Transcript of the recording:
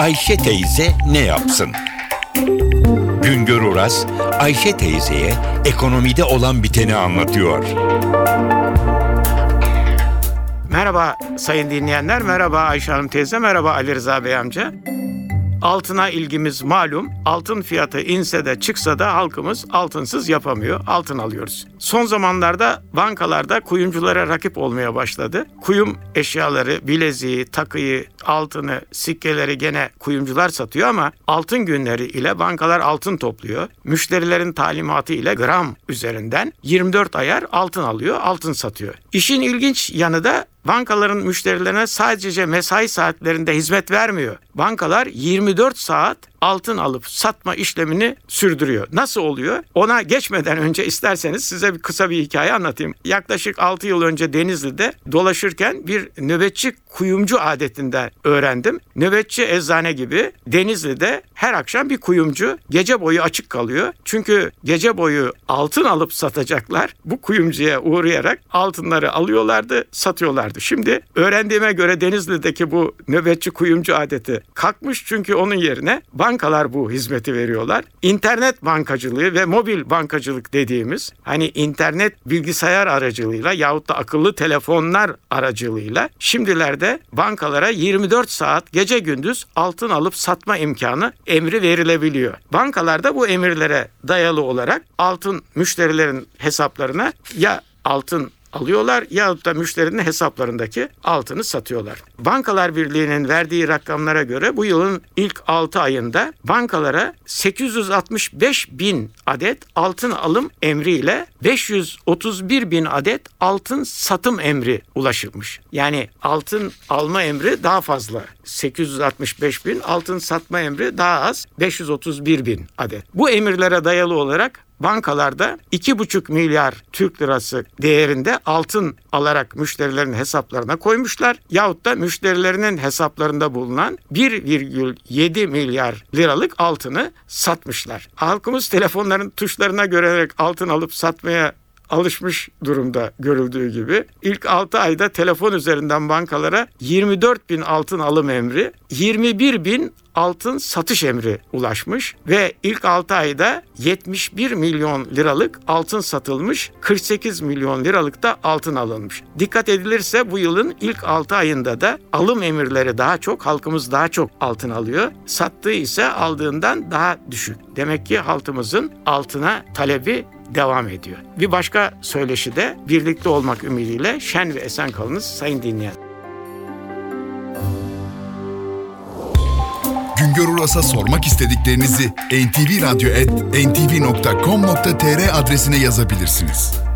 Ayşe teyze ne yapsın? Güngör Oras, Ayşe teyzeye ekonomide olan biteni anlatıyor. Merhaba sayın dinleyenler, merhaba Ayşe Hanım teyze, merhaba Ali Rıza Bey amca. Altına ilgimiz malum. Altın fiyatı inse de çıksa da halkımız altınsız yapamıyor. Altın alıyoruz. Son zamanlarda bankalarda kuyumculara rakip olmaya başladı. Kuyum eşyaları, bileziği, takıyı, altını, sikkeleri gene kuyumcular satıyor ama altın günleri ile bankalar altın topluyor. Müşterilerin talimatı ile gram üzerinden 24 ayar altın alıyor, altın satıyor. İşin ilginç yanı da bankaların müşterilerine sadece mesai saatlerinde hizmet vermiyor. Bankalar 24 saat altın alıp satma işlemini sürdürüyor. Nasıl oluyor? Ona geçmeden önce isterseniz size bir kısa bir hikaye anlatayım. Yaklaşık 6 yıl önce Denizli'de dolaşırken bir nöbetçi kuyumcu adetinden öğrendim. Nöbetçi eczane gibi Denizli'de her akşam bir kuyumcu gece boyu açık kalıyor. Çünkü gece boyu altın alıp satacaklar. Bu kuyumcuya uğrayarak altınları alıyorlardı, satıyorlardı. Şimdi öğrendiğime göre Denizli'deki bu nöbetçi kuyumcu adeti kalkmış çünkü onun yerine bankalar bu hizmeti veriyorlar. İnternet bankacılığı ve mobil bankacılık dediğimiz hani internet bilgisayar aracılığıyla yahut da akıllı telefonlar aracılığıyla şimdilerde bankalara 24 saat gece gündüz altın alıp satma imkanı emri verilebiliyor. Bankalarda bu emirlere dayalı olarak altın müşterilerin hesaplarına ya altın alıyorlar yahut da müşterinin hesaplarındaki altını satıyorlar. Bankalar Birliği'nin verdiği rakamlara göre bu yılın ilk 6 ayında bankalara 865 bin adet altın alım emriyle 531 bin adet altın satım emri ulaşılmış. Yani altın alma emri daha fazla. 865 bin, altın satma emri daha az 531 bin adet. Bu emirlere dayalı olarak bankalarda 2,5 milyar Türk lirası değerinde altın alarak müşterilerin hesaplarına koymuşlar. Yahut da müşterilerinin hesaplarında bulunan 1,7 milyar liralık altını satmışlar. Halkımız telefonların tuşlarına görerek altın alıp satmaya alışmış durumda görüldüğü gibi. İlk 6 ayda telefon üzerinden bankalara 24 bin altın alım emri, 21 bin altın satış emri ulaşmış ve ilk 6 ayda 71 milyon liralık altın satılmış, 48 milyon liralık da altın alınmış. Dikkat edilirse bu yılın ilk 6 ayında da alım emirleri daha çok, halkımız daha çok altın alıyor. Sattığı ise aldığından daha düşük. Demek ki halkımızın altına talebi devam ediyor. Bir başka söyleşi de birlikte olmak ümidiyle şen ve esen kalınız sayın dinleyen. Güngör Uras'a sormak istediklerinizi ntvradio.com.tr adresine yazabilirsiniz.